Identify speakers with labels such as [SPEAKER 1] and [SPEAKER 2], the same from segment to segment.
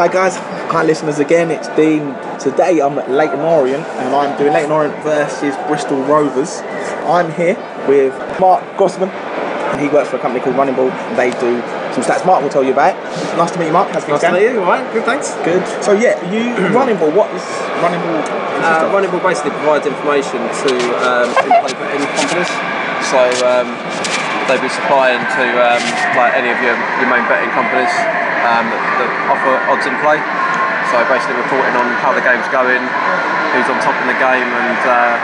[SPEAKER 1] Hi guys, hi listeners again, it's Dean. Today I'm at Leyton Orient and I'm doing Leyton Orient versus Bristol Rovers. I'm here with Mark Grossman and he works for a company called Running Ball and they do some stats. Mark will tell you about it. Nice to meet you Mark, how's things
[SPEAKER 2] Nice to
[SPEAKER 1] going?
[SPEAKER 2] meet you, alright, good, thanks.
[SPEAKER 1] Good. So yeah, you Running Ball, what is Running Ball?
[SPEAKER 2] Uh, Running Ball basically provides information to um, betting companies. So um, they'd be supplying to um, like any of your, your main betting companies um, that, offer odds in play. So basically reporting on how the game's going, who's on top in the game, and uh,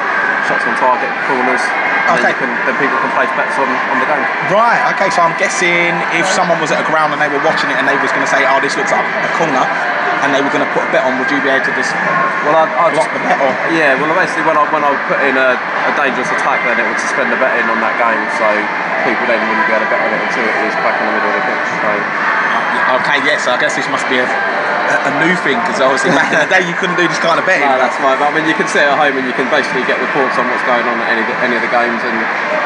[SPEAKER 2] shots on target, corners.
[SPEAKER 1] Okay.
[SPEAKER 2] then, can, then people can place bets on, on the game.
[SPEAKER 1] Right, okay, so I'm guessing if someone was at a ground and they were watching it and they was going to say, oh, this looks like a corner, and they were going to put a bet on, would you be able to just
[SPEAKER 2] Well, I, I
[SPEAKER 1] block the bet or?
[SPEAKER 2] Yeah, well, basically, when I when I put in a, a dangerous attack, then it would suspend the betting on that game, so people then wouldn't be able to bet on it until it was back in the middle of the pitch. So
[SPEAKER 1] Okay, yes, I guess this must be a, a, a new thing because obviously back in the day you couldn't do this kind of betting.
[SPEAKER 2] no, that's fine. But I mean, you can sit at home and you can basically get reports on what's going on at any of the, any of the games, and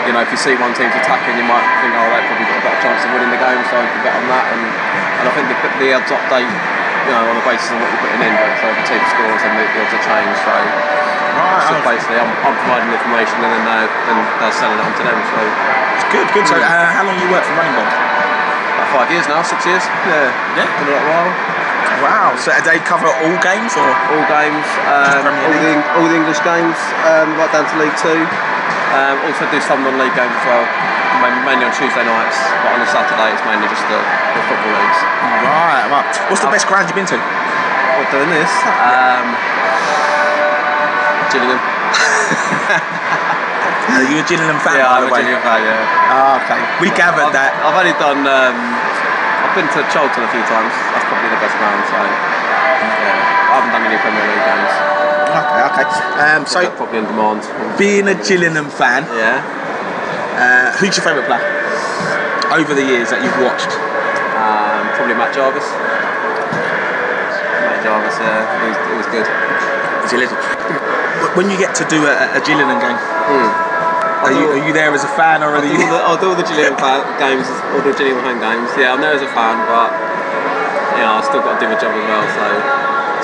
[SPEAKER 2] you know, if you see one team's attacking, you might think, oh, they've probably got a better chance of winning the game, so you can bet on that. And and I think the, the odds update, you know, on the basis of what you're putting in, but so if the team scores, and the, the odds are changed. So.
[SPEAKER 1] right,
[SPEAKER 2] So basically, I'm, I'm providing the information and then they're, then they're selling it on to them. So
[SPEAKER 1] it's good, good. So, uh, how long you work for Running Ball?
[SPEAKER 2] About five years now, six years. Yeah,
[SPEAKER 1] Yeah.
[SPEAKER 2] been a while.
[SPEAKER 1] Wow. So, do they cover all games or?
[SPEAKER 2] All games, um, all, the, all the English games, um, right down to League Two. Um, also do some non-league games as well, mainly on Tuesday nights. But on a Saturday, it's mainly just the, the football leagues.
[SPEAKER 1] Right, right. What's the best ground you've been to?
[SPEAKER 2] What doing this? Um,
[SPEAKER 1] Are you a Gillingham fan?
[SPEAKER 2] Yeah, I'm
[SPEAKER 1] the
[SPEAKER 2] a? Gillingham fan. Yeah.
[SPEAKER 1] Ah, okay. We gathered
[SPEAKER 2] I've,
[SPEAKER 1] that.
[SPEAKER 2] I've only done. Um, I've been to Charlton a few times. That's probably the best ground. So yeah, I haven't done any Premier League games.
[SPEAKER 1] Okay, okay. Um, so,
[SPEAKER 2] probably in demand.
[SPEAKER 1] being a Gillingham fan,
[SPEAKER 2] Yeah.
[SPEAKER 1] uh, who's your favourite player over the years that you've watched?
[SPEAKER 2] Um, probably Matt Jarvis. Matt Jarvis. Yeah, he was, he was good.
[SPEAKER 1] Is he legend? When you get to do a, a Gillingham game, are you, are you there as a fan or are you?
[SPEAKER 2] all the, I'll do all the fa- games, all the Gillingham home games. Yeah, I'm there as a fan, but you know, I've still got to do my job as well. So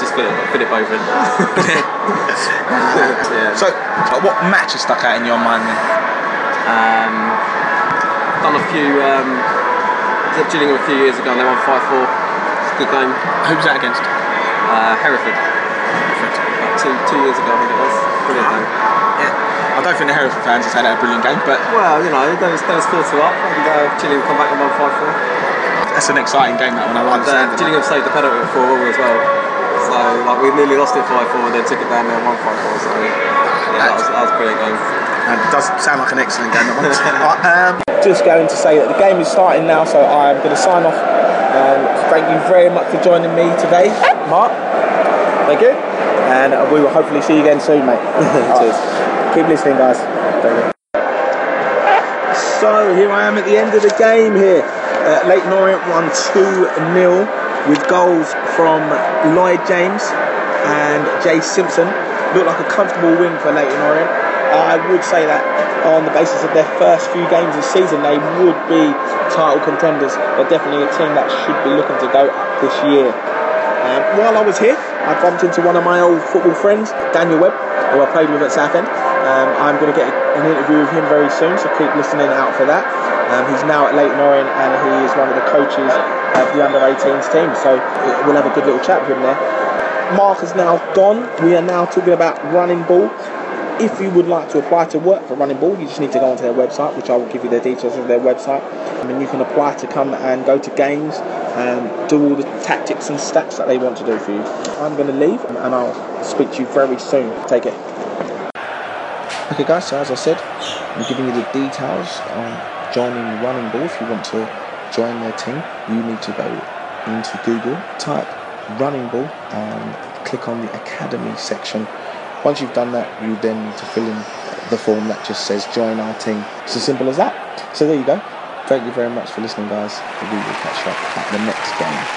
[SPEAKER 2] just fit it, fit it both in. yeah.
[SPEAKER 1] So, uh, what match has stuck out in your mind then?
[SPEAKER 2] Um, done a few. Um, was at Gillingham a few years ago, and they won five four. It's a good game.
[SPEAKER 1] Who's that against?
[SPEAKER 2] Uh, Hereford. About two two years ago, I think it was. Brilliant game.
[SPEAKER 1] Yeah. I don't think the Hereford fans have had a brilliant game, but
[SPEAKER 2] Well, you know, they was, they was four two up, and uh, Gillingham come back and won five four.
[SPEAKER 1] that's an exciting game. That one, I
[SPEAKER 2] And uh,
[SPEAKER 1] understand.
[SPEAKER 2] Gillingham saved the penalty at four all as well. So like we nearly lost it five four, and then took it down there and won five four. So yeah, that was that was a brilliant game.
[SPEAKER 1] And it does sound like an excellent game. That one. Uh, um, just going to say that the game is starting now, so I'm going to sign off. Um, thank you very much for joining me today, Mark. Thank you. And we will hopefully see you again soon, mate. Cheers. Keep listening, guys. Thank you. So here I am at the end of the game here. Uh, Leyton Orient won 2 0 with goals from Lloyd James and Jay Simpson. Looked like a comfortable win for Leyton Orient. I would say that on the basis of their first few games this season, they would be title contenders. They're definitely a team that should be looking to go up this year. Um, while I was here, I bumped into one of my old football friends, Daniel Webb, who I played with at Southend. Um, I'm going to get an interview with him very soon, so keep listening out for that. Um, he's now at Leyton Orient and he is one of the coaches of the under 18s team, so we'll have a good little chat with him there. Mark is now gone. We are now talking about running ball. If you would like to apply to work for Running Ball, you just need to go onto their website, which I will give you the details of their website. I mean, you can apply to come and go to games, um, do all the tactics and stats that they want to do for you. I'm going to leave and I'll speak to you very soon. Take it. Okay, guys, so as I said, I'm giving you the details on joining Running Ball. If you want to join their team, you need to go into Google, type Running Ball, and click on the Academy section. Once you've done that, you then need to fill in the form that just says join our team. It's as simple as that. So there you go. Thank you very much for listening, guys. We will catch up at the next game.